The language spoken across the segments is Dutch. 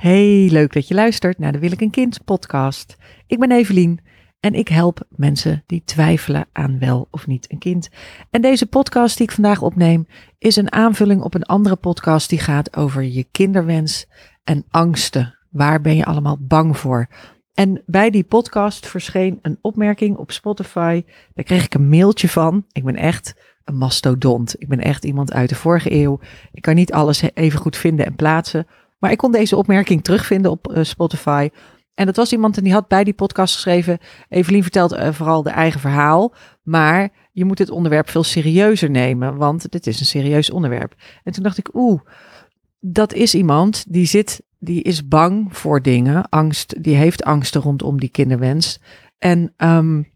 Hey, leuk dat je luistert naar de Wil ik een kind podcast. Ik ben Evelien en ik help mensen die twijfelen aan wel of niet een kind. En deze podcast die ik vandaag opneem is een aanvulling op een andere podcast die gaat over je kinderwens en angsten. Waar ben je allemaal bang voor? En bij die podcast verscheen een opmerking op Spotify. Daar kreeg ik een mailtje van. Ik ben echt een mastodont. Ik ben echt iemand uit de vorige eeuw. Ik kan niet alles even goed vinden en plaatsen. Maar ik kon deze opmerking terugvinden op uh, Spotify. En dat was iemand en die had bij die podcast geschreven. Evelien vertelt uh, vooral de eigen verhaal. Maar je moet dit onderwerp veel serieuzer nemen. Want dit is een serieus onderwerp. En toen dacht ik, oeh, dat is iemand die zit, die is bang voor dingen. Angst, die heeft angsten rondom die kinderwens. En um,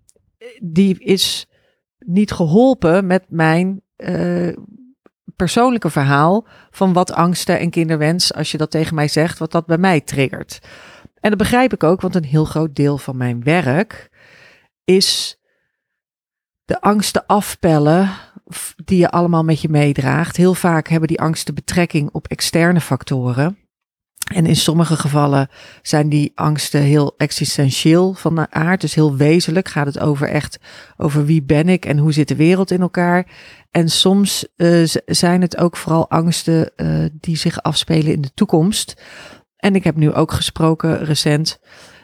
die is niet geholpen met mijn uh, persoonlijke verhaal van wat angsten en kinderwens, als je dat tegen mij zegt, wat dat bij mij triggert. En dat begrijp ik ook, want een heel groot deel van mijn werk is de angsten afpellen die je allemaal met je meedraagt. Heel vaak hebben die angsten betrekking op externe factoren. En in sommige gevallen zijn die angsten heel existentieel van de aard, dus heel wezenlijk. Gaat het over echt over wie ben ik en hoe zit de wereld in elkaar. En soms uh, zijn het ook vooral angsten uh, die zich afspelen in de toekomst. En ik heb nu ook gesproken recent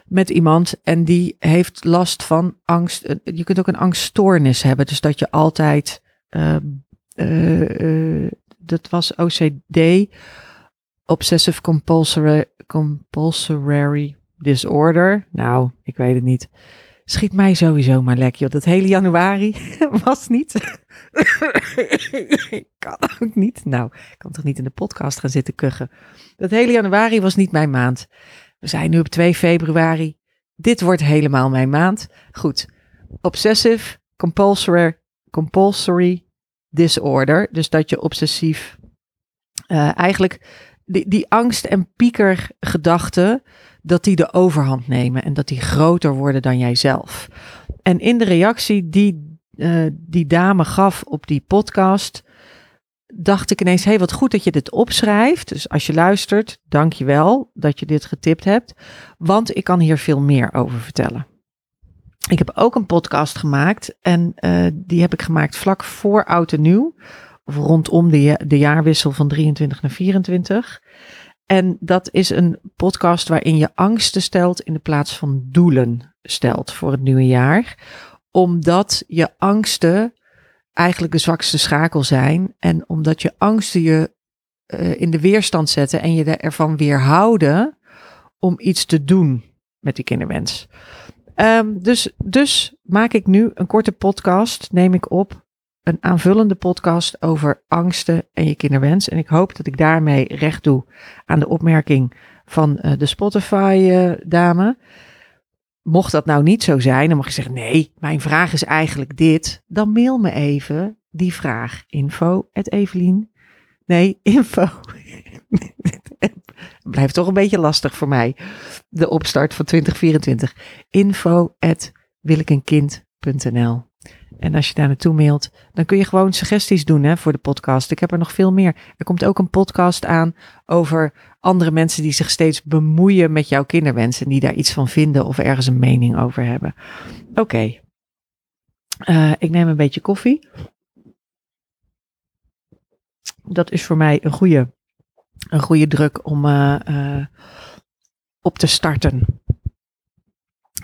met iemand en die heeft last van angst. Eh, je kunt ook een angststoornis hebben, dus dat je altijd, uh, dat was OCD Obsessive compulsory, compulsory disorder. Nou, ik weet het niet. Schiet mij sowieso maar lekker. Dat hele januari was niet. ik kan ook niet. Nou, ik kan toch niet in de podcast gaan zitten kuchen. Dat hele januari was niet mijn maand. We zijn nu op 2 februari. Dit wordt helemaal mijn maand. Goed. Obsessive compulsory, compulsory disorder. Dus dat je obsessief uh, eigenlijk die, die angst en piekergedachten, dat die de overhand nemen en dat die groter worden dan jijzelf. En in de reactie die uh, die dame gaf op die podcast, dacht ik ineens, hé, hey, wat goed dat je dit opschrijft. Dus als je luistert, dank je wel dat je dit getipt hebt, want ik kan hier veel meer over vertellen. Ik heb ook een podcast gemaakt en uh, die heb ik gemaakt vlak voor Oud en Nieuw rondom de, de jaarwissel van 23 naar 24. En dat is een podcast waarin je angsten stelt in de plaats van doelen stelt voor het nieuwe jaar. Omdat je angsten eigenlijk de zwakste schakel zijn. En omdat je angsten je uh, in de weerstand zetten en je ervan weerhouden om iets te doen met die kinderwens. Um, dus, dus maak ik nu een korte podcast, neem ik op een aanvullende podcast over angsten en je kinderwens. En ik hoop dat ik daarmee recht doe aan de opmerking van uh, de Spotify-dame. Uh, Mocht dat nou niet zo zijn, dan mag je zeggen: nee, mijn vraag is eigenlijk dit. Dan mail me even die vraag. Info Evelien. Nee, info. Blijft toch een beetje lastig voor mij. De opstart van 2024. Info en als je daar naartoe mailt, dan kun je gewoon suggesties doen hè, voor de podcast. Ik heb er nog veel meer. Er komt ook een podcast aan over andere mensen die zich steeds bemoeien met jouw kinderwensen. Die daar iets van vinden of ergens een mening over hebben. Oké. Uh, ik neem een beetje koffie. Dat is voor mij een goede, een goede druk om uh, uh, op te starten.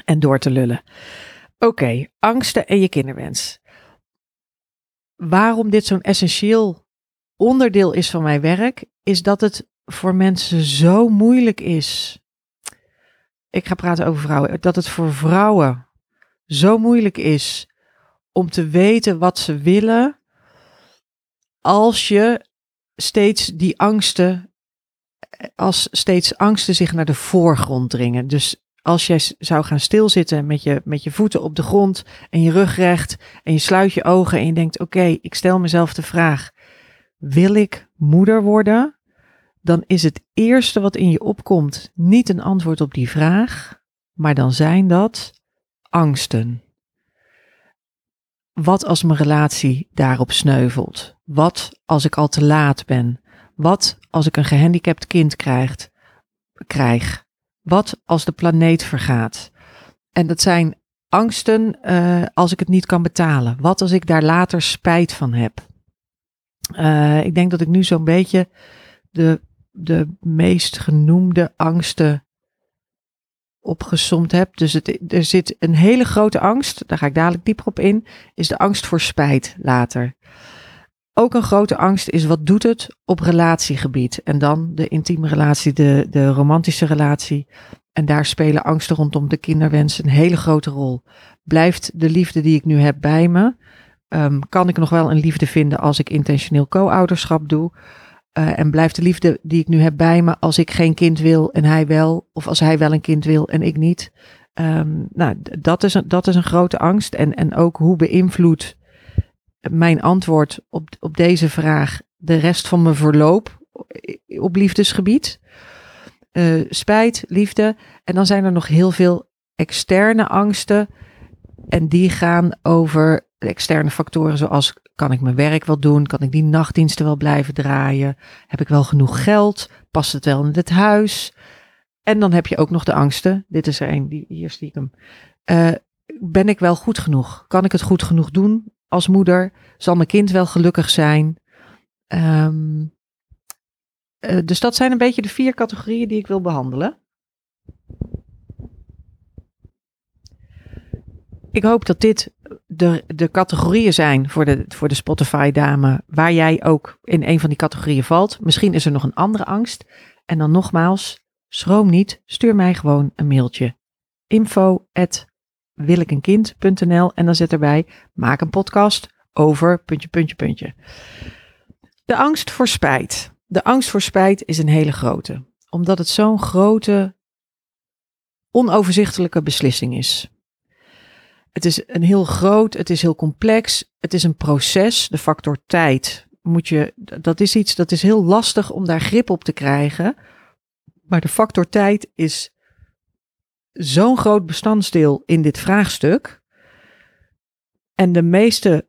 En door te lullen. Oké, angsten en je kinderwens. Waarom dit zo'n essentieel onderdeel is van mijn werk, is dat het voor mensen zo moeilijk is. Ik ga praten over vrouwen. Dat het voor vrouwen zo moeilijk is om te weten wat ze willen. Als je steeds die angsten, als steeds angsten zich naar de voorgrond dringen. Dus als jij zou gaan stilzitten met je, met je voeten op de grond en je rug recht en je sluit je ogen en je denkt: Oké, ik stel mezelf de vraag: Wil ik moeder worden? Dan is het eerste wat in je opkomt niet een antwoord op die vraag, maar dan zijn dat angsten. Wat als mijn relatie daarop sneuvelt? Wat als ik al te laat ben? Wat als ik een gehandicapt kind krijg? krijg? Wat als de planeet vergaat? En dat zijn angsten uh, als ik het niet kan betalen. Wat als ik daar later spijt van heb? Uh, ik denk dat ik nu zo'n beetje de, de meest genoemde angsten opgesomd heb. Dus er zit een hele grote angst, daar ga ik dadelijk dieper op in, is de angst voor spijt later. Ook een grote angst is wat doet het op relatiegebied. En dan de intieme relatie, de, de romantische relatie. En daar spelen angsten rondom de kinderwens een hele grote rol. Blijft de liefde die ik nu heb bij me? Um, kan ik nog wel een liefde vinden als ik intentioneel co-ouderschap doe? Uh, en blijft de liefde die ik nu heb bij me als ik geen kind wil en hij wel? Of als hij wel een kind wil en ik niet? Um, nou, dat is, een, dat is een grote angst. En, en ook hoe beïnvloedt mijn antwoord op, op deze vraag de rest van mijn verloop op liefdesgebied? Uh, spijt, liefde. En dan zijn er nog heel veel externe angsten. En die gaan over externe factoren zoals kan ik mijn werk wel doen? Kan ik die nachtdiensten wel blijven draaien? Heb ik wel genoeg geld? Past het wel in het huis? En dan heb je ook nog de angsten. Dit is er een, die, hier stiekem. Uh, ben ik wel goed genoeg? Kan ik het goed genoeg doen als moeder? Zal mijn kind wel gelukkig zijn? Um, uh, dus dat zijn een beetje de vier categorieën die ik wil behandelen. Ik hoop dat dit de, de categorieën zijn voor de, voor de Spotify-dame, waar jij ook in een van die categorieën valt. Misschien is er nog een andere angst. En dan nogmaals, schroom niet, stuur mij gewoon een mailtje. info en dan zet erbij, maak een podcast over puntje, puntje, puntje. De angst voor spijt. De angst voor spijt is een hele grote, omdat het zo'n grote, onoverzichtelijke beslissing is. Het is een heel groot, het is heel complex, het is een proces. De factor tijd moet je, dat is iets dat is heel lastig om daar grip op te krijgen. Maar de factor tijd is zo'n groot bestanddeel in dit vraagstuk. En de meeste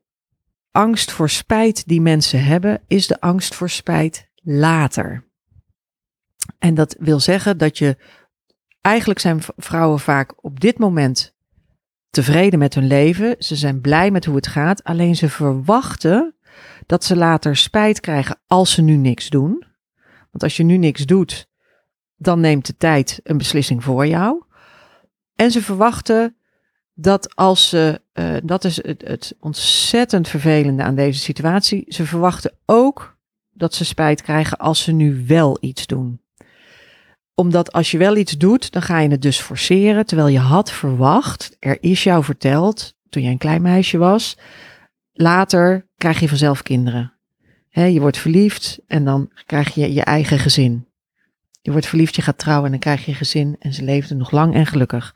angst voor spijt die mensen hebben, is de angst voor spijt later. En dat wil zeggen dat je, eigenlijk zijn vrouwen vaak op dit moment tevreden met hun leven. Ze zijn blij met hoe het gaat. Alleen ze verwachten dat ze later spijt krijgen als ze nu niks doen. Want als je nu niks doet, dan neemt de tijd een beslissing voor jou. En ze verwachten dat als ze, uh, dat is het, het ontzettend vervelende aan deze situatie, ze verwachten ook dat ze spijt krijgen als ze nu wel iets doen omdat als je wel iets doet, dan ga je het dus forceren. Terwijl je had verwacht, er is jou verteld, toen jij een klein meisje was, later krijg je vanzelf kinderen. je wordt verliefd en dan krijg je je eigen gezin. Je wordt verliefd, je gaat trouwen en dan krijg je gezin en ze leefden nog lang en gelukkig.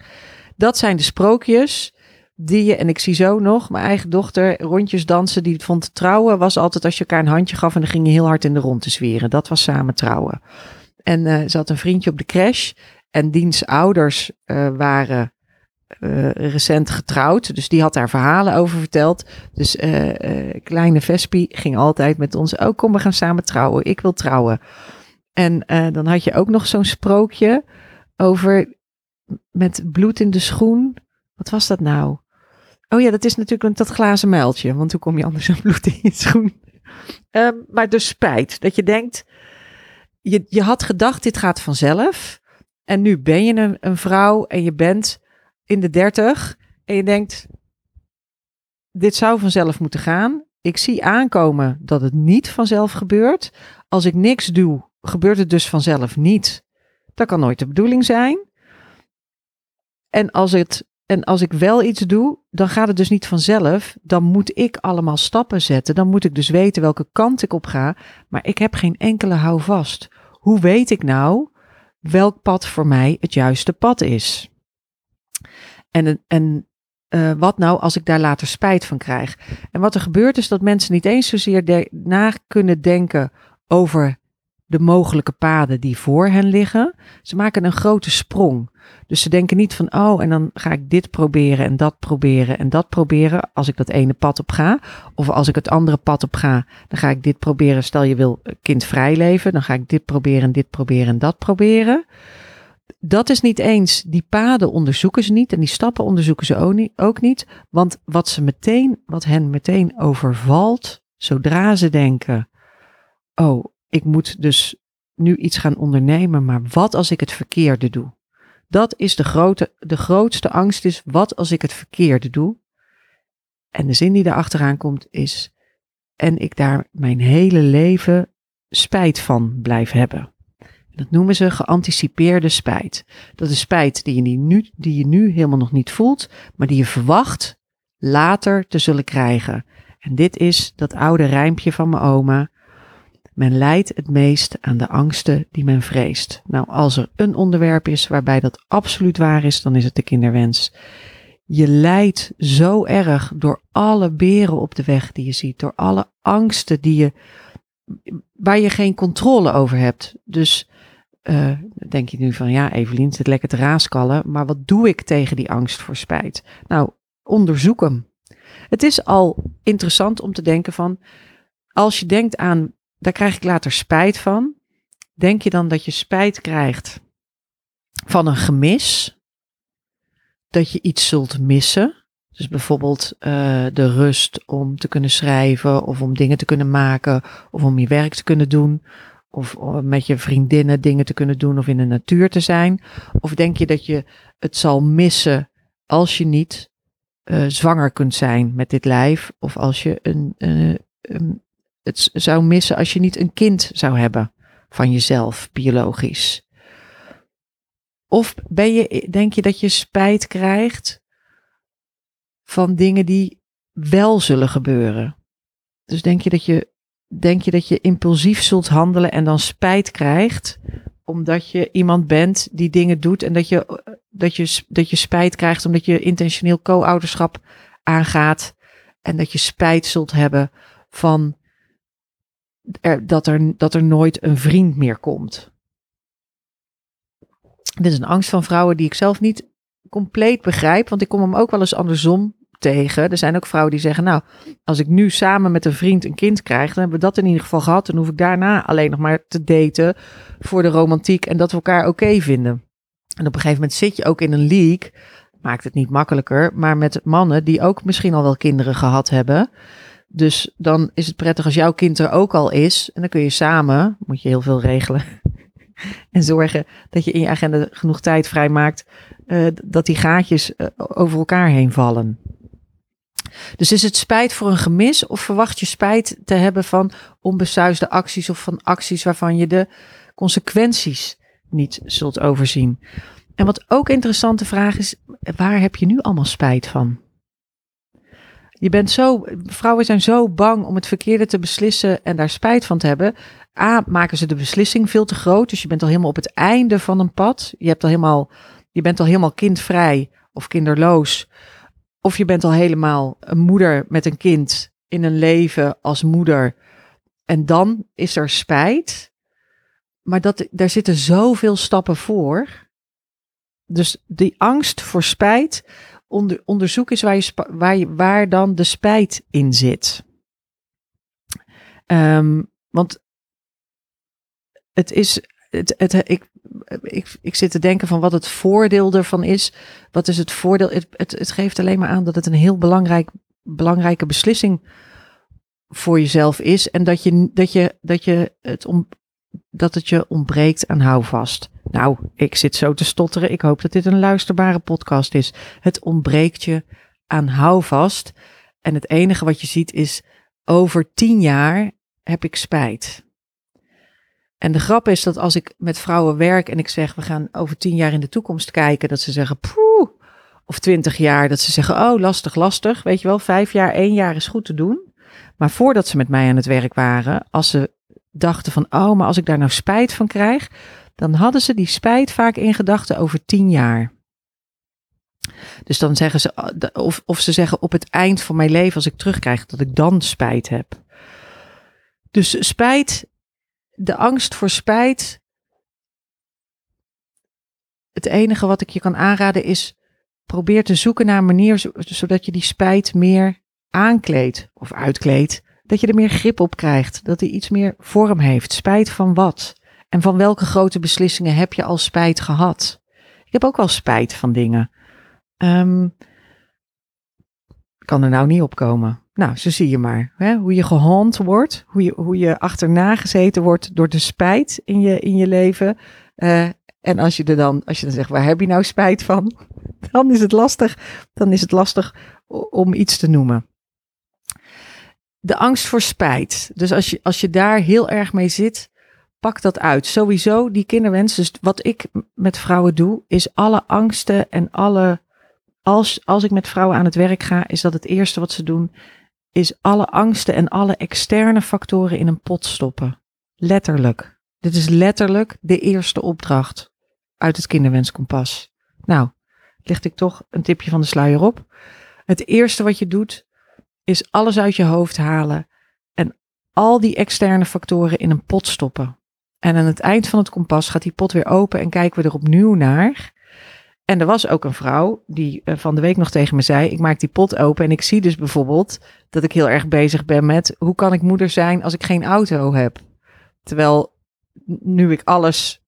Dat zijn de sprookjes die je, en ik zie zo nog, mijn eigen dochter rondjes dansen, die vond trouwen was altijd als je elkaar een handje gaf en dan ging je heel hard in de rond te zweren. Dat was samen trouwen. En uh, ze had een vriendje op de crash. En diens ouders uh, waren uh, recent getrouwd. Dus die had daar verhalen over verteld. Dus kleine Vespi ging altijd met ons. Oh, kom, we gaan samen trouwen. Ik wil trouwen. En dan had je ook nog zo'n sprookje over met bloed in de schoen. Wat was dat nou? Oh ja, dat is natuurlijk dat glazen muiltje. Want hoe kom je anders aan bloed in je schoen? Um, maar dus spijt. Dat je denkt, je, je had gedacht, dit gaat vanzelf. En nu ben je een, een vrouw en je bent in de dertig. En je denkt, dit zou vanzelf moeten gaan. Ik zie aankomen dat het niet vanzelf gebeurt. Als ik niks doe, gebeurt het dus vanzelf niet. Dat kan nooit de bedoeling zijn. En als het en als ik wel iets doe, dan gaat het dus niet vanzelf. Dan moet ik allemaal stappen zetten. Dan moet ik dus weten welke kant ik op ga. Maar ik heb geen enkele houvast. Hoe weet ik nou welk pad voor mij het juiste pad is? En, en uh, wat nou als ik daar later spijt van krijg? En wat er gebeurt is dat mensen niet eens zozeer na kunnen denken over de mogelijke paden die voor hen liggen. Ze maken een grote sprong. Dus ze denken niet van, oh, en dan ga ik dit proberen en dat proberen en dat proberen als ik dat ene pad op ga. Of als ik het andere pad op ga, dan ga ik dit proberen. Stel je wil kindvrij leven, dan ga ik dit proberen en dit proberen en dat proberen. dat is niet eens, die paden onderzoeken ze niet en die stappen onderzoeken ze ook niet. Want wat ze meteen, wat hen meteen overvalt, zodra ze denken, oh, ik moet dus nu iets gaan ondernemen, maar wat als ik het verkeerde doe? Dat is de, grote, de grootste angst is, wat als ik het verkeerde doe? En de zin die erachteraan komt is, en ik daar mijn hele leven spijt van blijf hebben. Dat noemen ze geanticipeerde spijt. Dat is spijt die je, nu, die je nu helemaal nog niet voelt, maar die je verwacht later te zullen krijgen. En dit is dat oude rijmpje van mijn oma. Men lijdt het meest aan de angsten die men vreest. Nou, als er een onderwerp is waarbij dat absoluut waar is, dan is het de kinderwens. Je lijdt zo erg door alle beren op de weg die je ziet, door alle angsten die je, waar je geen controle over hebt. Dus uh, denk je nu van ja, Evelien zit lekker te raaskallen, maar wat doe ik tegen die angst voor spijt? Nou, onderzoek hem. Het is al interessant om te denken van, als je denkt aan, daar krijg ik later spijt van, denk je dan dat je spijt krijgt van een gemis? Dat je iets zult missen? Dus bijvoorbeeld uh, de rust om te kunnen schrijven of om dingen te kunnen maken of om je werk te kunnen doen of met je vriendinnen dingen te kunnen doen of in de natuur te zijn? Of denk je dat je het zal missen als je niet uh, zwanger kunt zijn met dit lijf? Of als je een, het zou missen als je niet een kind zou hebben van jezelf, biologisch? Of ben je, denk je dat je spijt krijgt van dingen die wel zullen gebeuren? Dus denk je dat je denk je dat je impulsief zult handelen en dan spijt krijgt omdat je iemand bent die dingen doet en dat je, dat je, dat je spijt krijgt omdat je intentioneel co-ouderschap aangaat en dat je spijt zult hebben van dat, er, dat er nooit een vriend meer komt. Dit is een angst van vrouwen die ik zelf niet compleet begrijp, want ik kom hem ook wel eens andersom tegen. Er zijn ook vrouwen die zeggen, nou, als ik nu samen met een vriend een kind krijg, dan hebben we dat in ieder geval gehad. Dan hoef ik daarna alleen nog maar te daten voor de romantiek en dat we elkaar oké vinden. En op een gegeven moment zit je ook in een league, maakt het niet makkelijker, maar met mannen die ook misschien al wel kinderen gehad hebben. Dus dan is het prettig als jouw kind er ook al is. En dan kun je samen, moet je heel veel regelen. en zorgen dat je in je agenda genoeg tijd vrijmaakt. Uh, dat die gaatjes uh, over elkaar heen vallen. Dus is het spijt voor een gemis of verwacht je spijt te hebben van onbesuisde acties of van acties waarvan je de consequenties niet zult overzien? En wat ook interessante vraag is, waar heb je nu allemaal spijt van? Je bent zo, vrouwen zijn zo bang om het verkeerde te beslissen en daar spijt van te hebben. A, maken ze de beslissing veel te groot. Dus je bent al helemaal op het einde van een pad. Je, hebt al helemaal, je bent al helemaal kindvrij of kinderloos. Of je bent al helemaal een moeder met een kind in een leven als moeder. En dan is er spijt. Maar dat, daar zitten zoveel stappen voor. Dus die angst voor spijt. Onder, onderzoek is waar, je, waar, je, waar dan de spijt in zit. Um, want het is. Het, het, ik, ik, ik zit te denken van wat het voordeel ervan is. Wat is het voordeel? Het, het, het geeft alleen maar aan dat het een heel belangrijk, belangrijke beslissing voor jezelf is. En dat je, dat je, dat je het om, dat het je ontbreekt aan houvast. Nou, ik zit zo te stotteren. Ik hoop dat dit een luisterbare podcast is. Het ontbreekt je aan houvast. En het enige wat je ziet is, over tien jaar heb ik spijt. En de grap is dat als ik met vrouwen werk en ik zeg, we gaan over tien jaar in de toekomst kijken, dat ze zeggen, poeh, of twintig jaar, dat ze zeggen, oh, lastig, lastig. Weet je wel, vijf jaar, één jaar is goed te doen. Maar voordat ze met mij aan het werk waren, als ze dachten van, oh, maar als ik daar nou spijt van krijg, dan hadden ze die spijt vaak in gedachten over tien jaar. Dus dan zeggen ze, of, of ze zeggen op het eind van mijn leven, als ik terugkrijg, dat ik dan spijt heb. Dus spijt de angst voor spijt. Het enige wat ik je kan aanraden is probeer te zoeken naar een manier zodat je die spijt meer aankleedt of uitkleedt. Dat je er meer grip op krijgt, dat hij iets meer vorm heeft. Spijt van wat? En van welke grote beslissingen heb je al spijt gehad? Ik heb ook wel spijt van dingen. Ehm, kan er nou niet opkomen. Nou, zo zie je maar. Hè? Hoe je gehand wordt, hoe je, hoe je achterna gezeten wordt door de spijt in je, in je leven. Uh, en als je er dan, als je dan zegt, waar heb je nou spijt van? Dan is het lastig. Dan is het lastig om iets te noemen. De angst voor spijt. Dus als je, als je daar heel erg mee zit, pak dat uit. Sowieso die kinderwens. Dus wat ik met vrouwen doe, is alle angsten en alle. Als, als ik met vrouwen aan het werk ga, is dat het eerste wat ze doen, is alle angsten en alle externe factoren in een pot stoppen. Letterlijk. Dit is letterlijk de eerste opdracht uit het kinderwenskompas. Nou, licht ik toch een tipje van de sluier op. Het eerste wat je doet, is alles uit je hoofd halen en al die externe factoren in een pot stoppen. En aan het eind van het kompas gaat die pot weer open en kijken we er opnieuw naar. En er was ook een vrouw die eh, van de week nog tegen me zei: Ik maak die pot open en ik zie dus bijvoorbeeld dat ik heel erg bezig ben met hoe kan ik moeder zijn als ik geen auto heb. Terwijl nu ik alles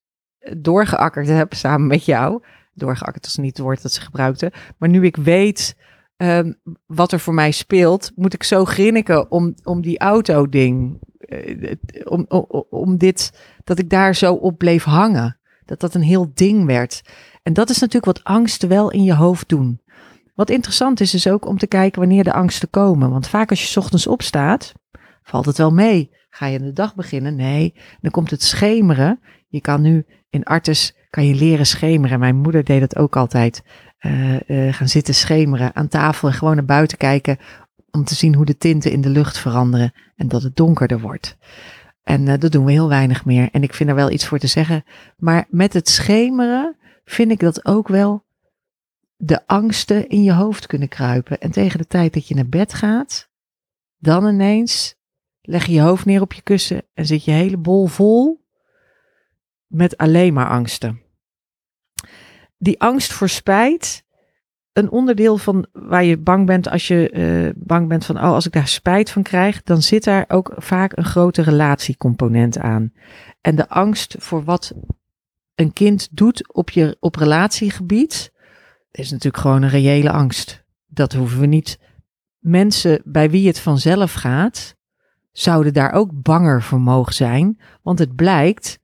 doorgeakkerd heb samen met jou. Doorgeakkerd is niet het woord dat ze gebruikte. Maar nu ik weet ehm, wat er voor mij speelt, moet ik zo grinniken om, om die auto-ding. Uh, om, om, om dit, dat ik daar zo op bleef hangen. Dat dat een heel ding werd. En dat is natuurlijk wat angsten wel in je hoofd doen. Wat interessant is, is ook om te kijken wanneer de angsten komen. Want vaak als je ochtends opstaat, valt het wel mee. Ga je de dag beginnen? Nee. Dan komt het schemeren. Je kan nu in Artes kan je leren schemeren. Mijn moeder deed dat ook altijd. Uh, gaan zitten schemeren aan tafel en gewoon naar buiten kijken om te zien hoe de tinten in de lucht veranderen en dat het donkerder wordt. En uh, dat doen we heel weinig meer. En ik vind er wel iets voor te zeggen. Maar met het schemeren vind ik dat ook wel de angsten in je hoofd kunnen kruipen. En tegen de tijd dat je naar bed gaat, dan ineens leg je je hoofd neer op je kussen en zit je hele bol vol met alleen maar angsten. Die angst voor spijt, een onderdeel van waar je bang bent als je uh, bang bent van, oh, als ik daar spijt van krijg, dan zit daar ook vaak een grote relatiecomponent aan. En de angst voor wat een kind doet op, je, op relatiegebied, is natuurlijk gewoon een reële angst. Dat hoeven we niet. Mensen bij wie het vanzelf gaat, zouden daar ook banger voor mogen zijn, want het blijkt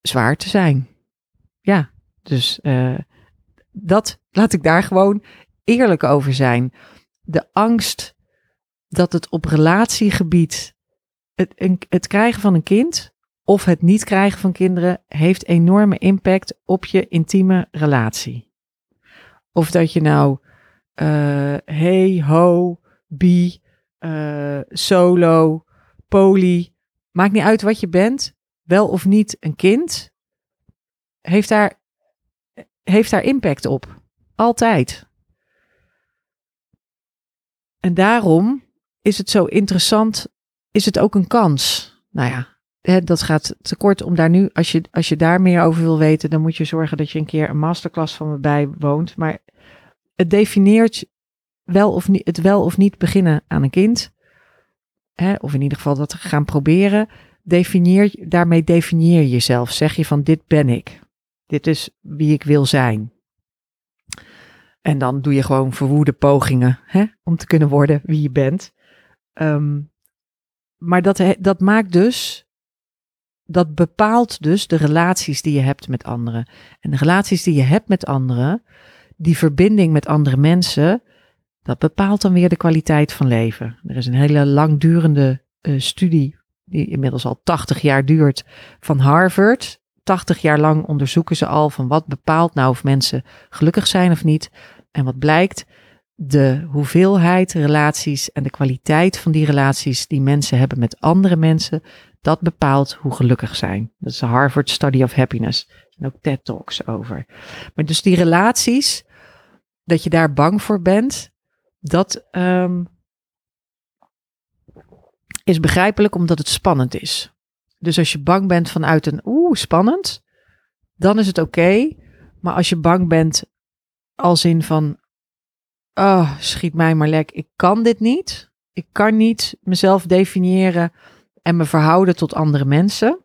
zwaar te zijn. Ja, dus uh, dat laat ik daar gewoon eerlijk over zijn. De angst dat het op relatiegebied, het, het krijgen van een kind of het niet krijgen van kinderen, heeft enorme impact op je intieme relatie. Of dat je nou uh, hey, ho, bi, uh, solo, poly, maakt niet uit wat je bent wel of niet een kind, heeft daar, heeft daar impact op. Altijd. En daarom is het zo interessant, is het ook een kans. Nou ja, hè, dat gaat te kort om daar nu, als je, als je daar meer over wil weten, dan moet je zorgen dat je een keer een masterclass van me bijwoont. Maar het definieert wel of niet, het wel of niet beginnen aan een kind. Hè, of in ieder geval dat gaan proberen definieer, daarmee definieer je jezelf. Zeg je van dit ben ik. Dit is wie ik wil zijn. En dan doe je gewoon verwoede pogingen hè, om te kunnen worden wie je bent. Ehm, maar dat, dat maakt dus, dat bepaalt dus de relaties die je hebt met anderen. En de relaties die je hebt met anderen, die verbinding met andere mensen, dat bepaalt dan weer de kwaliteit van leven. Er is een hele langdurende uh, studie die inmiddels al 80 jaar duurt, van Harvard. 80 jaar lang onderzoeken ze al van wat bepaalt nou of mensen gelukkig zijn of niet. En wat blijkt, de hoeveelheid relaties en de kwaliteit van die relaties die mensen hebben met andere mensen, dat bepaalt hoe gelukkig zijn. Dat is de Harvard Study of Happiness. En ook TED Talks over. Maar dus die relaties, dat je daar bang voor bent, dat um, is begrijpelijk omdat het spannend is. Dus als je bang bent vanuit een oeh, spannend, dan is het oké. Maar als je bang bent als in van, oh, schiet mij maar lek, ik kan dit niet. Ik kan niet mezelf definiëren en me verhouden tot andere mensen.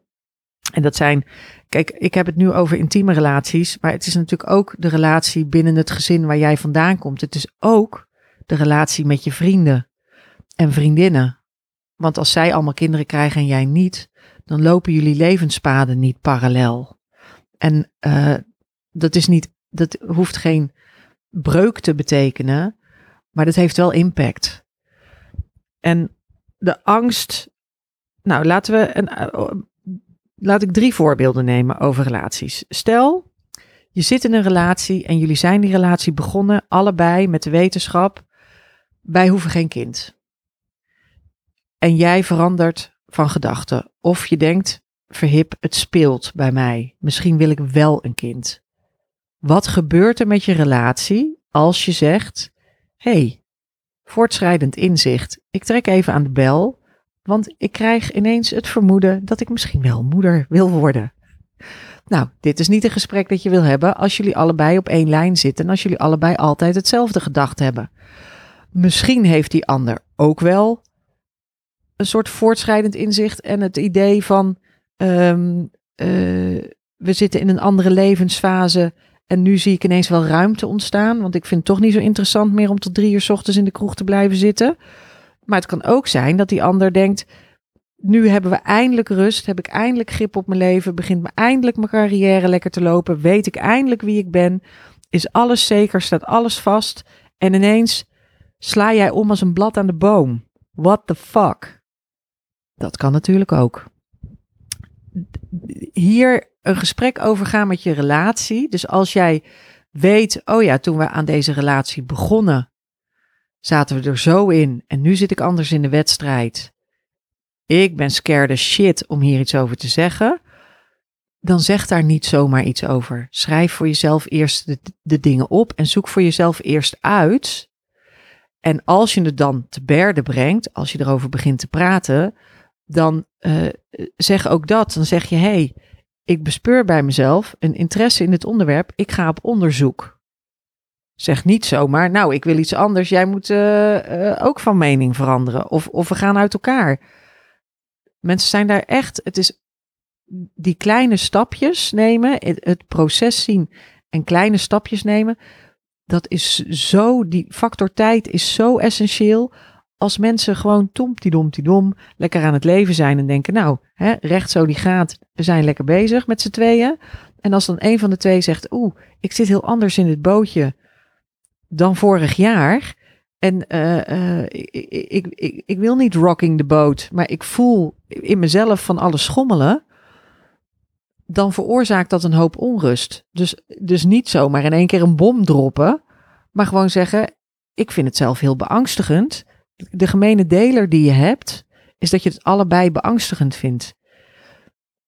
En dat zijn kijk, ik heb het nu over intieme relaties, maar het is natuurlijk ook de relatie binnen het gezin waar jij vandaan komt. Het is ook de relatie met je vrienden en vriendinnen. Want als zij allemaal kinderen krijgen en jij niet, dan lopen jullie levenspaden niet parallel. En uh, dat is niet, dat hoeft geen breuk te betekenen, maar dat heeft wel impact. En de angst. Nou, laten we een, uh, laat ik drie voorbeelden nemen over relaties. Stel, je zit in een relatie en jullie zijn die relatie begonnen, allebei met de wetenschap. Wij hoeven geen kind. En jij verandert van gedachten. Of je denkt, verhip, het speelt bij mij. Misschien wil ik wel een kind. Wat gebeurt er met je relatie als je zegt: hey, voortschrijdend inzicht, ik trek even aan de bel, want ik krijg ineens het vermoeden dat ik misschien wel moeder wil worden. Nou, dit is niet een gesprek dat je wil hebben als jullie allebei op één lijn zitten en als jullie allebei altijd hetzelfde gedacht hebben. Misschien heeft die ander ook wel een soort voortschrijdend inzicht en het idee van um, uh, we zitten in een andere levensfase en nu zie ik ineens wel ruimte ontstaan, want ik vind het toch niet zo interessant meer om tot drie uur s ochtends in de kroeg te blijven zitten. Maar het kan ook zijn dat die ander denkt, nu hebben we eindelijk rust, heb ik eindelijk grip op mijn leven, begint me eindelijk mijn carrière lekker te lopen, weet ik eindelijk wie ik ben, is alles zeker, staat alles vast en ineens sla jij om als een blad aan de boom. What the fuck? Dat kan natuurlijk ook. Hier een gesprek over gaan met je relatie. Dus als jij weet, oh ja, toen we aan deze relatie begonnen, zaten we er zo in en nu zit ik anders in de wedstrijd. Ik ben scared shit om hier iets over te zeggen. Dan zeg daar niet zomaar iets over. Schrijf voor jezelf eerst de, de dingen op en zoek voor jezelf eerst uit. En als je het dan te berde brengt, als je erover begint te praten, dan uh, zeg ook dat. Dan zeg je, hé, hey, ik bespeur bij mezelf een interesse in het onderwerp. Ik ga op onderzoek. Zeg niet zomaar, nou, ik wil iets anders. Jij moet uh, uh, ook van mening veranderen. Of, of we gaan uit elkaar. Mensen zijn daar echt. Het is die kleine stapjes nemen, het, het proces zien en kleine stapjes nemen. Dat is zo, die factor tijd is zo essentieel als mensen gewoon dom, lekker aan het leven zijn en denken, nou, hè, recht zo die gaat, we zijn lekker bezig met z'n tweeën. En als dan een van de twee zegt, oeh, ik zit heel anders in dit bootje dan vorig jaar. En uh, uh, ik, ik, ik, ik, wil niet rocking the boat, maar ik voel in mezelf van alles schommelen. Dan veroorzaakt dat een hoop onrust. Dus, dus niet zomaar in één keer een bom droppen, maar gewoon zeggen: Ik vind het zelf heel beangstigend de gemene deler die je hebt, is dat je het allebei beangstigend vindt.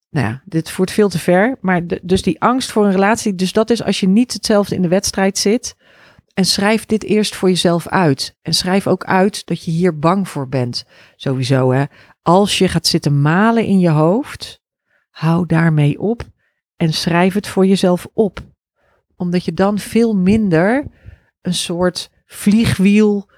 Nou ja, dit voert veel te ver. Maar dus die angst voor een relatie, dus dat is als je niet hetzelfde in de wedstrijd zit. En schrijf dit eerst voor jezelf uit. En schrijf ook uit dat je hier bang voor bent. Sowieso hè. Als je gaat zitten malen in je hoofd, hou daarmee op en schrijf het voor jezelf op. Omdat je dan veel minder een soort vliegwiel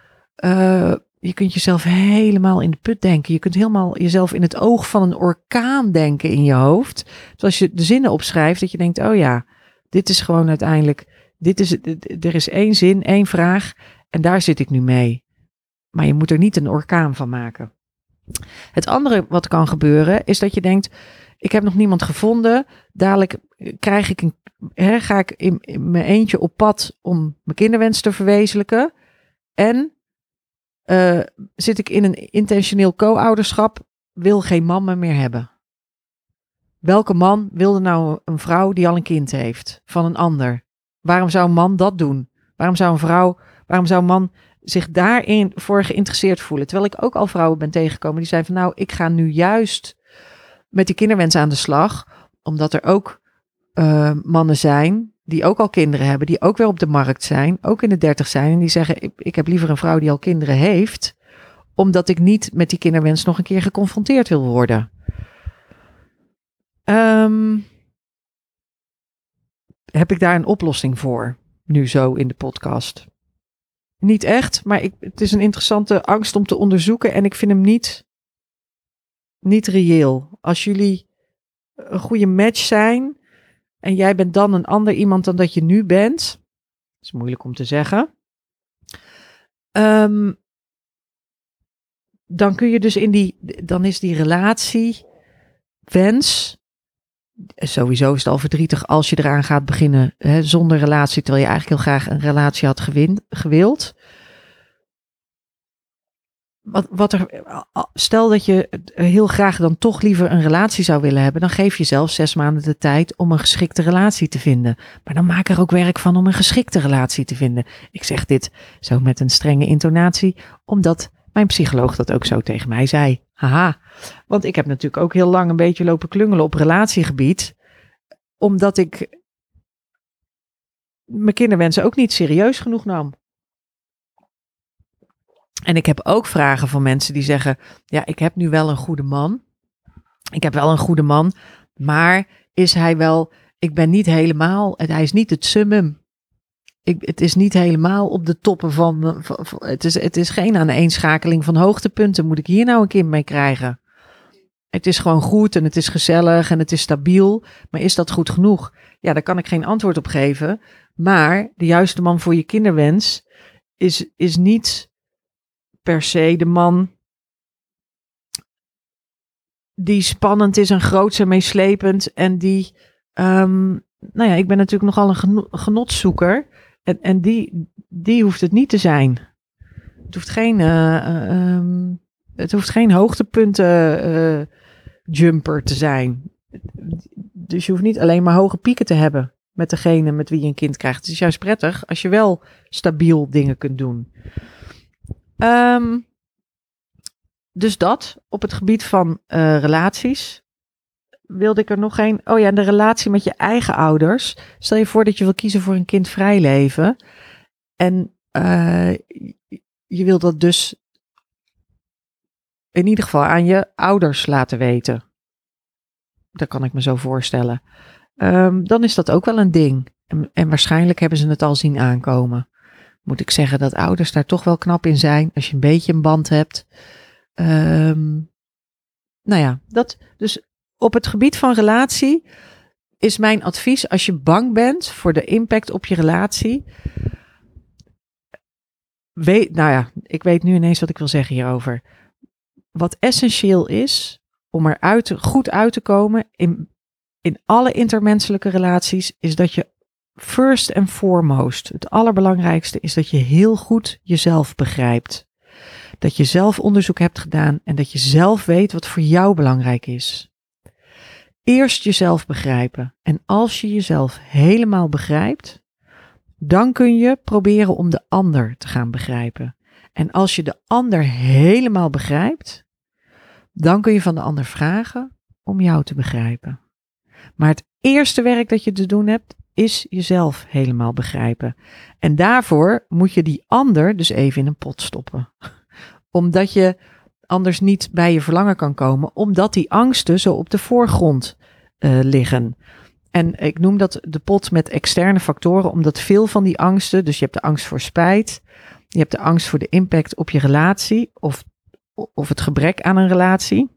uh, je kunt jezelf helemaal in de put denken. Je kunt helemaal jezelf in het oog van een orkaan denken in je hoofd. Dus als je de zinnen opschrijft, dat je denkt: oh ja, dit is gewoon uiteindelijk. Dit is, er is één zin, één vraag en daar zit ik nu mee. Maar je moet er niet een orkaan van maken. Het andere wat kan gebeuren is dat je denkt: ik heb nog niemand gevonden. Dadelijk krijg ik een, hè, ga ik in, in mijn eentje op pad om mijn kinderwens te verwezenlijken. En uh, zit ik in een intentioneel co-ouderschap, wil geen man me meer hebben. Welke man wilde nou een vrouw die al een kind heeft van een ander? Waarom zou een man dat doen? Waarom zou een vrouw, waarom zou een man zich daarin voor geïnteresseerd voelen? Terwijl ik ook al vrouwen ben tegengekomen die zeiden van nou, ik ga nu juist met die kinderwens aan de slag, omdat er ook uh, mannen zijn die ook al kinderen hebben, die ook weer op de markt zijn, ook in de dertig zijn en die zeggen ik, ik heb liever een vrouw die al kinderen heeft, omdat ik niet met die kinderwens nog een keer geconfronteerd wil worden. Um, heb ik daar een oplossing voor, nu zo in de podcast? Niet echt, maar ik, het is een interessante angst om te onderzoeken en ik vind hem niet, niet reëel. Als jullie een goede match zijn, en jij bent dan een ander iemand dan dat je nu bent, dat is moeilijk om te zeggen. Ehm, dan kun je dus in die, dan is die relatie, wens, sowieso is het al verdrietig als je eraan gaat beginnen hè, zonder relatie, terwijl je eigenlijk heel graag een relatie had gewin, gewild. Wat, wat er, stel dat je heel graag dan toch liever een relatie zou willen hebben, dan geef je zelf zes maanden de tijd om een geschikte relatie te vinden. Maar dan maak er ook werk van om een geschikte relatie te vinden. Ik zeg dit zo met een strenge intonatie, omdat mijn psycholoog dat ook zo tegen mij zei. Haha, want ik heb natuurlijk ook heel lang een beetje lopen klungelen op relatiegebied, omdat ik mijn kinderwensen ook niet serieus genoeg nam. En ik heb ook vragen van mensen die zeggen: Ja, ik heb nu wel een goede man. Ik heb wel een goede man, maar is hij wel. Ik ben niet helemaal. Hij is niet het summum. Ik, het is niet helemaal op de toppen van, het, is, het is geen aaneenschakeling van hoogtepunten. Moet ik hier nou een kind mee krijgen? Het is gewoon goed en het is gezellig en het is stabiel. Maar is dat goed genoeg? Ja, daar kan ik geen antwoord op geven. Maar de juiste man voor je kinderwens is, is niet per se de man die spannend is en groots en meeslepend. En die, um, nou ja, ik ben natuurlijk nogal een genotzoeker. En, en die, die hoeft het niet te zijn. Het hoeft geen, uh, het hoeft geen hoogtepunten uh, jumper te zijn. Dus je hoeft niet alleen maar hoge pieken te hebben met degene met wie je een kind krijgt. Het is juist prettig als je wel stabiel dingen kunt doen. Um, dus dat op het gebied van uh, relaties. Wilde ik er nog een. Oh ja, de relatie met je eigen ouders. Stel je voor dat je wil kiezen voor een kindvrij leven. En uh, je wil dat dus in ieder geval aan je ouders laten weten. Dat kan ik me zo voorstellen. Um, dan is dat ook wel een ding. En, en waarschijnlijk hebben ze het al zien aankomen moet ik zeggen dat ouders daar toch wel knap in zijn. Als je een beetje een band hebt. Um, nou ja, dat. Dus op het gebied van relatie is mijn advies: als je bang bent voor de impact op je relatie. Weet, nou ja, ik weet nu ineens wat ik wil zeggen hierover. Wat essentieel is om er uit, goed uit te komen in, in alle intermenselijke relaties, is dat je first and foremost, het allerbelangrijkste is dat je heel goed jezelf begrijpt. Dat je zelf onderzoek hebt gedaan en dat je zelf weet wat voor jou belangrijk is. Eerst jezelf begrijpen. En als je jezelf helemaal begrijpt, dan kun je proberen om de ander te gaan begrijpen. En als je de ander helemaal begrijpt, dan kun je van de ander vragen om jou te begrijpen. Maar het eerste werk dat je te doen hebt, is jezelf helemaal begrijpen. En daarvoor moet je die ander dus even in een pot stoppen. Omdat je anders niet bij je verlangen kan komen, omdat die angsten zo op de voorgrond uh, liggen. En ik noem dat de pot met externe factoren, omdat veel van die angsten, dus je hebt de angst voor spijt, je hebt de angst voor de impact op je relatie of, of het gebrek aan een relatie.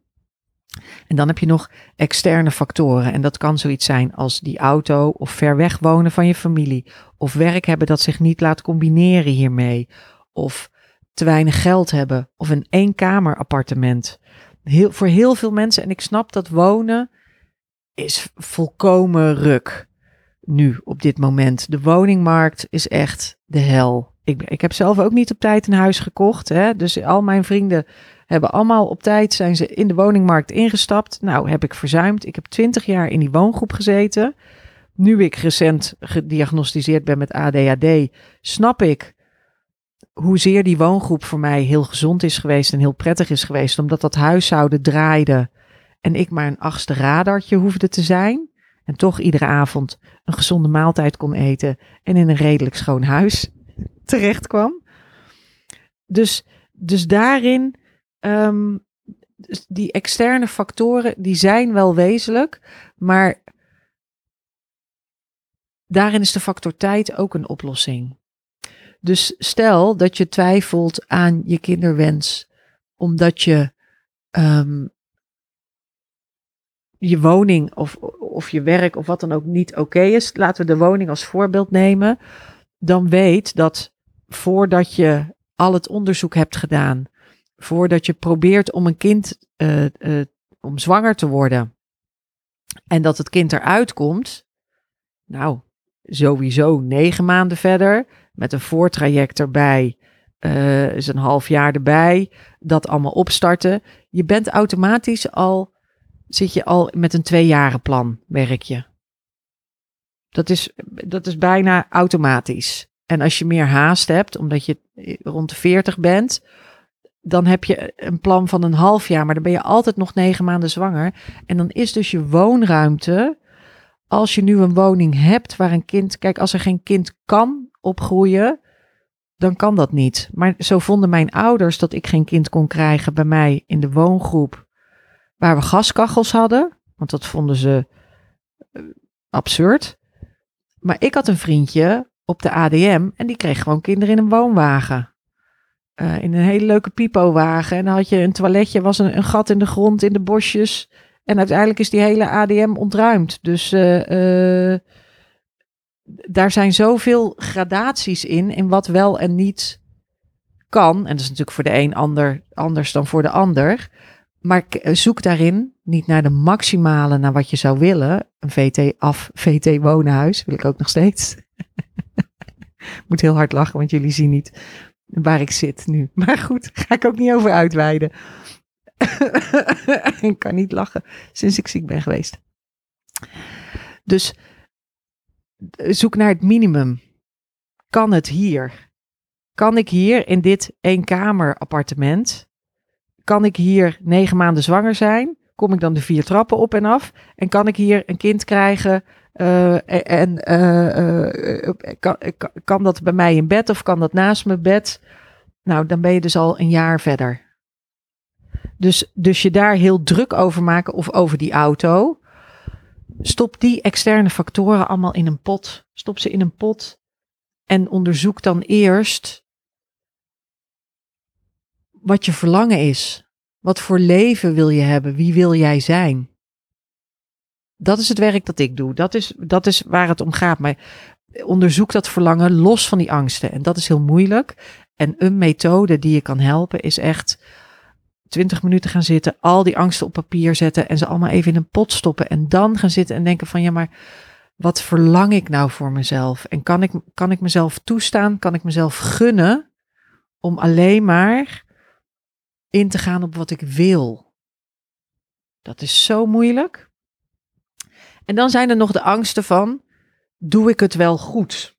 En dan heb je nog externe factoren. En dat kan zoiets zijn als die auto of ver weg wonen van je familie. Of werk hebben dat zich niet laat combineren hiermee. Of te weinig geld hebben. Of een eenkamer appartement. Heel, voor heel veel mensen, en ik snap dat wonen is volkomen ruk nu op dit moment. De woningmarkt is echt de hel. Ik, ik heb zelf ook niet op tijd een huis gekocht. Hè? Dus al mijn vrienden hebben allemaal op tijd zijn ze in de woningmarkt ingestapt. Nou, heb ik verzuimd. Ik heb twintig jaar in die woongroep gezeten. Nu ik recent gediagnosticeerd ben met ADHD, snap ik hoezeer die woongroep voor mij heel gezond is geweest en heel prettig is geweest, omdat dat huishouden draaide en ik maar een achtste radartje hoefde te zijn. En toch iedere avond een gezonde maaltijd kon eten en in een redelijk schoon huis terecht kwam. Dus, dus daarin um, die externe factoren, die zijn wel wezenlijk, maar daarin is de factor tijd ook een oplossing. Dus stel dat je twijfelt aan je kinderwens, omdat je um, je woning of, of je werk of wat dan ook niet oké is, laten we de woning als voorbeeld nemen, dan weet dat voordat je al het onderzoek hebt gedaan, voordat je probeert om een kind, uh, uh, om zwanger te worden, en dat het kind eruit komt, nou, sowieso negen maanden verder, met een voortraject erbij, uh, is een half jaar erbij, dat allemaal opstarten. Je bent automatisch al, zit je al met een tweejarenplan, werk je. Dat is, dat is bijna automatisch. En als je meer haast hebt, omdat je rond de 40 bent, dan heb je een plan van een half jaar, maar dan ben je altijd nog negen maanden zwanger. En dan is dus je woonruimte, als je nu een woning hebt waar een kind, kijk, als er geen kind kan opgroeien, dan kan dat niet. Maar zo vonden mijn ouders dat ik geen kind kon krijgen bij mij in de woongroep waar we gaskachels hadden, want dat vonden ze eh, absurd. Maar ik had een vriendje op de ADM en die kreeg gewoon kinderen in een woonwagen. Uh, in een hele leuke pipowagen. En dan had je een toiletje, was een, een, gat in de grond, in de bosjes. En uiteindelijk is die hele ADM ontruimd. Dus uh, uh, daar zijn zoveel gradaties in, in wat wel en niet kan. En dat is natuurlijk voor de een ander, anders dan voor de ander. Maar zoek daarin niet naar de maximale, naar wat je zou willen. Een VT af, VT woonhuis wil ik ook nog steeds. Moet heel hard lachen, want jullie zien niet waar ik zit nu. Maar goed, ga ik ook niet over uitweiden. ik kan niet lachen sinds ik ziek ben geweest. Dus zoek naar het minimum. Kan het hier? Kan ik hier in dit eenkamer appartement? Kan ik hier negen maanden zwanger zijn? Kom ik dan de vier trappen op en af? En kan ik hier een kind krijgen? Uh, en uh, uh, kan, kan dat bij mij in bed of kan dat naast mijn bed? Nou, dan ben je dus al een jaar verder. Dus, dus je daar heel druk over maken of over die auto. Stop die externe factoren allemaal in een pot. Stop ze in een pot en onderzoek dan eerst wat je verlangen is. Wat voor leven wil je hebben? Wie wil jij zijn? Dat is het werk dat ik doe. Dat is, dat is waar het om gaat. Maar onderzoek dat verlangen los van die angsten. En dat is heel moeilijk. En een methode die je kan helpen is echt 20 minuten gaan zitten, al die angsten op papier zetten en ze allemaal even in een pot stoppen. En dan gaan zitten en denken van ja, maar wat verlang ik nou voor mezelf? En kan ik, kan ik mezelf toestaan? Kan ik mezelf gunnen om alleen maar in te gaan op wat ik wil? Dat is zo moeilijk. En dan zijn er nog de angsten van, doe ik het wel goed?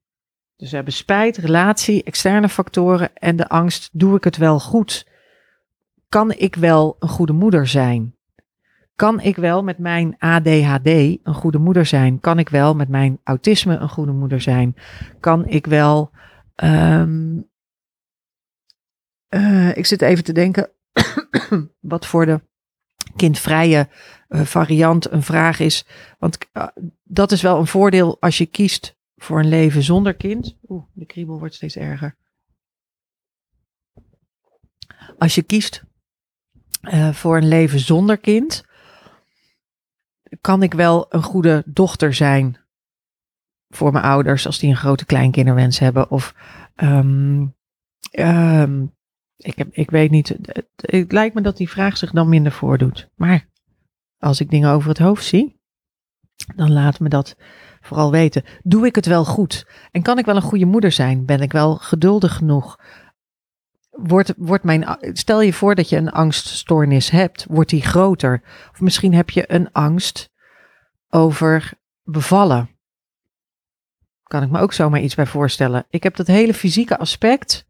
Dus we hebben spijt, relatie, externe factoren en de angst, doe ik het wel goed? kan ik wel een goede moeder zijn? Kan ik wel met mijn ADHD een goede moeder zijn? Kan ik wel met mijn autisme een goede moeder zijn? Kan ik wel. Um, uh, ik zit even te denken wat voor de kindvrije variant een vraag is. Want uh, dat is wel een voordeel als je kiest voor een leven zonder kind. Oeh, de kriebel wordt steeds erger. Als je kiest uh, voor een leven zonder kind, kan ik wel een goede dochter zijn voor mijn ouders als die een grote kleinkinderwens hebben. Of um, um, ik, heb, ik weet niet, het, lijkt me dat die vraag zich dan minder voordoet. Maar als ik dingen over het hoofd zie, dan laat me dat vooral weten. Doe ik het wel goed? En kan ik wel een goede moeder zijn? Ben ik wel geduldig genoeg? wordt, wordt mijn, stel je voor dat je een angststoornis hebt, wordt die groter. Of misschien heb je een angst over bevallen. Kan ik me ook zomaar iets bij voorstellen. Ik heb dat hele fysieke aspect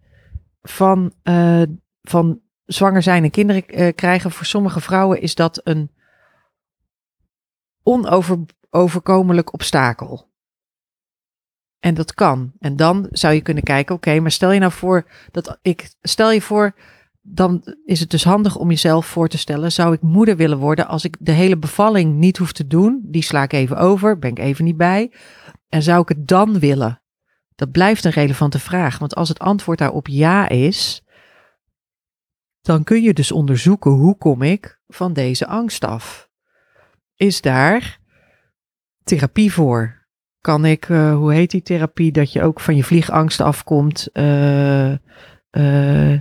van, uh, van zwanger zijn en kinderen uh, krijgen. Voor sommige vrouwen is dat een onoverkomelijk obstakel. En dat kan. En dan zou je kunnen kijken, oké, maar stel je nou voor dat ik, stel je voor, dan is het dus handig om jezelf voor te stellen, zou ik moeder willen worden als ik de hele bevalling niet hoef te doen? Die sla ik even over, ben ik even niet bij. En zou ik het dan willen? Dat blijft een relevante vraag, want als het antwoord daarop ja is, dan kun je dus onderzoeken hoe kom ik van deze angst af. Is daar therapie voor? Kan ik, uh, hoe heet die therapie, dat je ook van je vliegangst afkomt? Uh,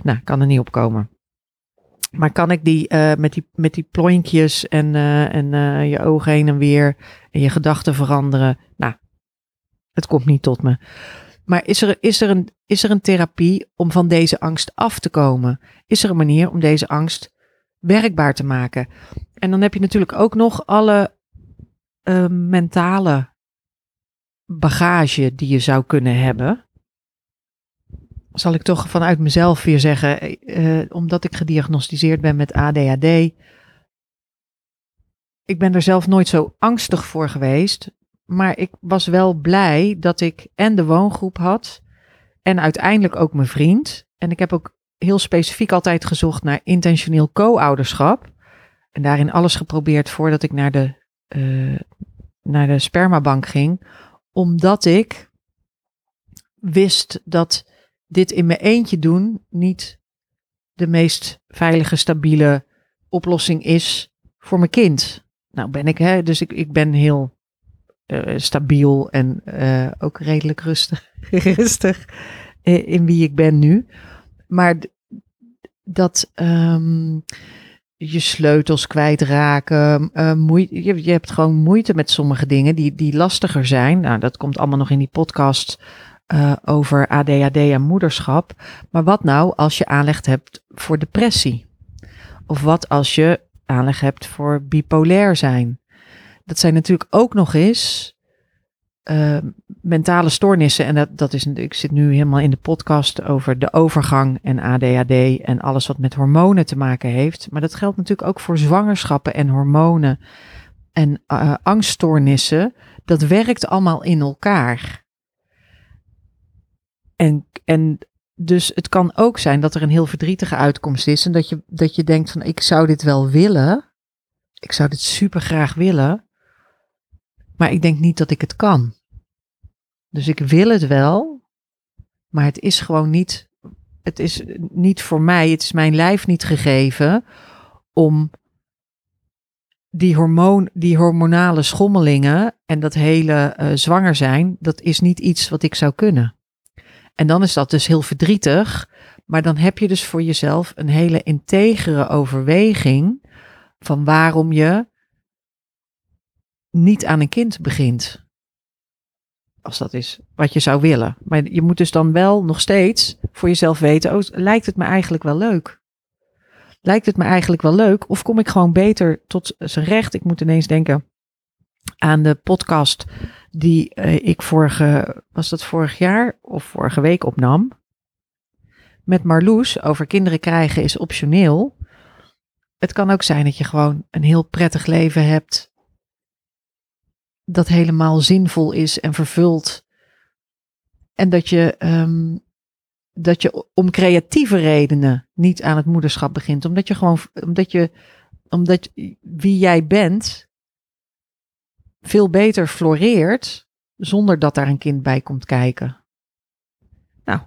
nou, kan er niet op komen. Maar kan ik die met die, met die plonkjes en, en je ogen heen en weer en je gedachten veranderen? Nou, het komt niet tot me. Maar is er, is, er een, is er een therapie om van deze angst af te komen? Is er een manier om deze angst werkbaar te maken? En dan heb je natuurlijk ook nog alle uh, mentale bagage die je zou kunnen hebben. Zal ik toch vanuit mezelf weer zeggen, uh, omdat ik gediagnosticeerd ben met ADHD. Ik ben er zelf nooit zo angstig voor geweest. Maar ik was wel blij dat ik en de woongroep had. En uiteindelijk ook mijn vriend. En ik heb ook heel specifiek altijd gezocht naar intentioneel co-ouderschap. En daarin alles geprobeerd voordat ik naar de, uh, naar de spermabank ging. Omdat ik wist dat dit in mijn eentje doen niet de meest veilige, stabiele oplossing is voor mijn kind. Nou ben ik, hè, dus ik, ik ben heel uh, stabiel en uh, ook redelijk rustig, rustig in wie ik ben nu. Maar dat um, je sleutels kwijtraken, uh, moeite, je, je, hebt gewoon moeite met sommige dingen die, die lastiger zijn. Nou, dat komt allemaal nog in die podcast uh, over ADHD en moederschap. Maar wat nou als je aanleg hebt voor depressie? Of wat als je aanleg hebt voor bipolair zijn? Dat zijn natuurlijk ook nog eens uh, mentale stoornissen. En dat, dat is, ik zit nu helemaal in de podcast over de overgang en ADHD en alles wat met hormonen te maken heeft. Maar dat geldt natuurlijk ook voor zwangerschappen en hormonen en uh, angststoornissen. Dat werkt allemaal in elkaar. En, en dus het kan ook zijn dat er een heel verdrietige uitkomst is. En dat je, dat je denkt van ik zou dit wel willen. Ik zou dit super graag willen. Maar ik denk niet dat ik het kan. Dus ik wil het wel, maar het is gewoon niet, het is niet voor mij, het is mijn lijf niet gegeven om die, hormoon, die hormonale schommelingen en dat hele uh, zwanger zijn, dat is niet iets wat ik zou kunnen. En dan is dat dus heel verdrietig, maar dan heb je dus voor jezelf een hele integere overweging van waarom je niet aan een kind begint. Als dat is wat je zou willen. Maar je moet dus dan wel nog steeds voor jezelf weten: oh, lijkt het me eigenlijk wel leuk? Lijkt het me eigenlijk wel leuk? Of kom ik gewoon beter tot zijn recht? Ik moet ineens denken aan de podcast die uh, ik vorige, was dat vorig jaar of vorige week opnam? Met Marloes over kinderen krijgen is optioneel. Het kan ook zijn dat je gewoon een heel prettig leven hebt dat helemaal zinvol is en vervuld. En dat je, um, dat je om creatieve redenen niet aan het moederschap begint. Omdat je gewoon, omdat je, omdat wie jij bent veel beter floreert zonder dat daar een kind bij komt kijken. Nou,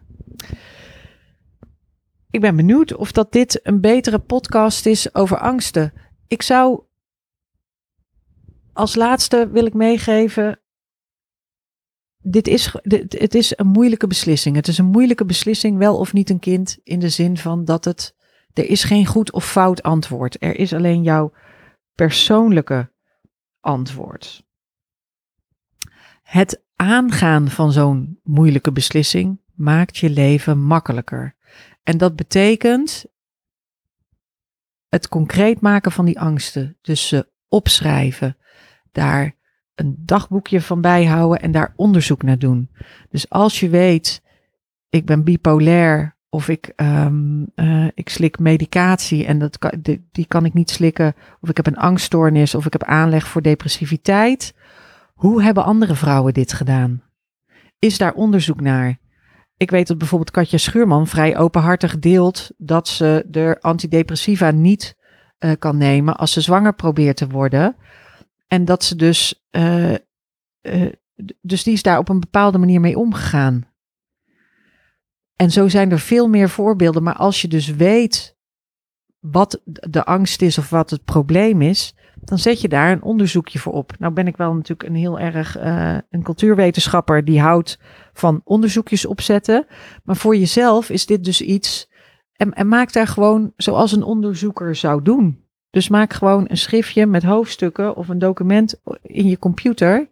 ik ben benieuwd of dat dit een betere podcast is over angsten. Ik zou als laatste wil ik meegeven. Dit is, het is een moeilijke beslissing. Het is een moeilijke beslissing, wel of niet een kind, in de zin van dat het. Er is geen goed of fout antwoord. Er is alleen jouw persoonlijke antwoord. Het aangaan van zo'n moeilijke beslissing maakt je leven makkelijker. En dat betekent het concreet maken van die angsten. Dus ze opschrijven, daar een dagboekje van bijhouden en daar onderzoek naar doen. Dus als je weet, ik ben bipolair of ik, um, uh, ik slik medicatie en dat kan, die, die kan ik niet slikken, of ik heb een angststoornis of ik heb aanleg voor depressiviteit. Hoe hebben andere vrouwen dit gedaan? Is daar onderzoek naar? Ik weet dat bijvoorbeeld Katja Schuurman vrij openhartig deelt dat ze de antidepressiva niet uh, kan nemen als ze zwanger probeert te worden. En dat ze dus, uh, uh, dus die is daar op een bepaalde manier mee omgegaan. En zo zijn er veel meer voorbeelden. Maar als je dus weet wat de angst is of wat het probleem is, dan zet je daar een onderzoekje voor op. Nou ben ik wel natuurlijk een heel erg uh, een cultuurwetenschapper die houdt van onderzoekjes opzetten. Maar voor jezelf is dit dus iets. En, en maak daar gewoon zoals een onderzoeker zou doen. Dus maak gewoon een schriftje met hoofdstukken of een document in je computer.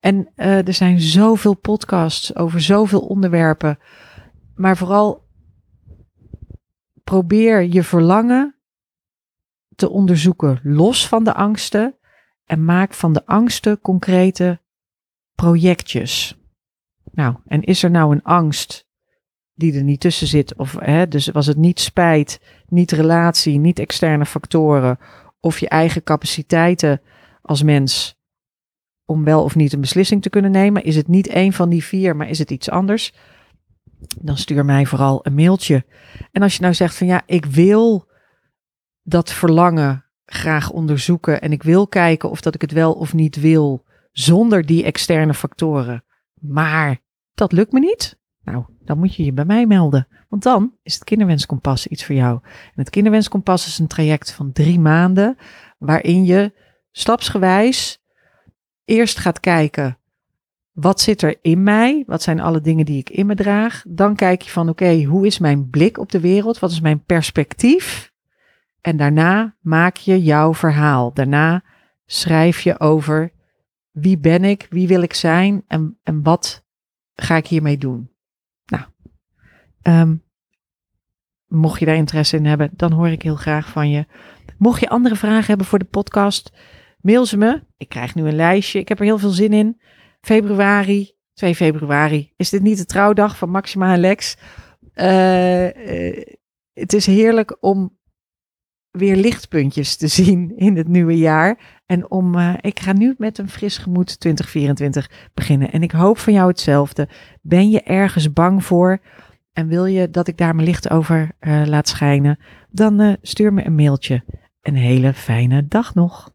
En uh, er zijn zoveel podcasts over zoveel onderwerpen. Maar vooral probeer je verlangen te onderzoeken los van de angsten. En maak van de angsten concrete projectjes. Nou, en is er nou een angst die er niet tussen zit? Of hè, dus was het niet spijt, niet relatie, niet externe factoren of je eigen capaciteiten als mens om wel of niet een beslissing te kunnen nemen? Is het niet één van die vier, maar is het iets anders? Dan stuur mij vooral een mailtje. En als je nou zegt van ja, ik wil dat verlangen graag onderzoeken en ik wil kijken of dat ik het wel of niet wil zonder die externe factoren. Maar dat lukt me niet. Nou, dan moet je je bij mij melden. Want dan is het kinderwenskompas iets voor jou. En het kinderwenskompas is een traject van drie maanden waarin je stapsgewijs eerst gaat kijken wat zit er in mij? Wat zijn alle dingen die ik in me draag? Dan kijk je van oké, hoe is mijn blik op de wereld? Wat is mijn perspectief? En daarna maak je jouw verhaal. Daarna schrijf je over wie ben ik, wie wil ik zijn en, en wat ga ik hiermee doen. Um, mocht je daar interesse in hebben, dan hoor ik heel graag van je. Mocht je andere vragen hebben voor de podcast, mail ze me. Ik krijg nu een lijstje. Ik heb er heel veel zin in. Februari, 2 februari, is dit niet de trouwdag van Maxima en Lex? Uh, uh, het is heerlijk om weer lichtpuntjes te zien in het nieuwe jaar. En om, uh, ik ga nu met een fris gemoed 2024 beginnen. En ik hoop van jou hetzelfde. Ben je ergens bang voor en wil je dat ik daar mijn licht over uh, laat schijnen? Dan uh, stuur me een mailtje. Een hele fijne dag nog.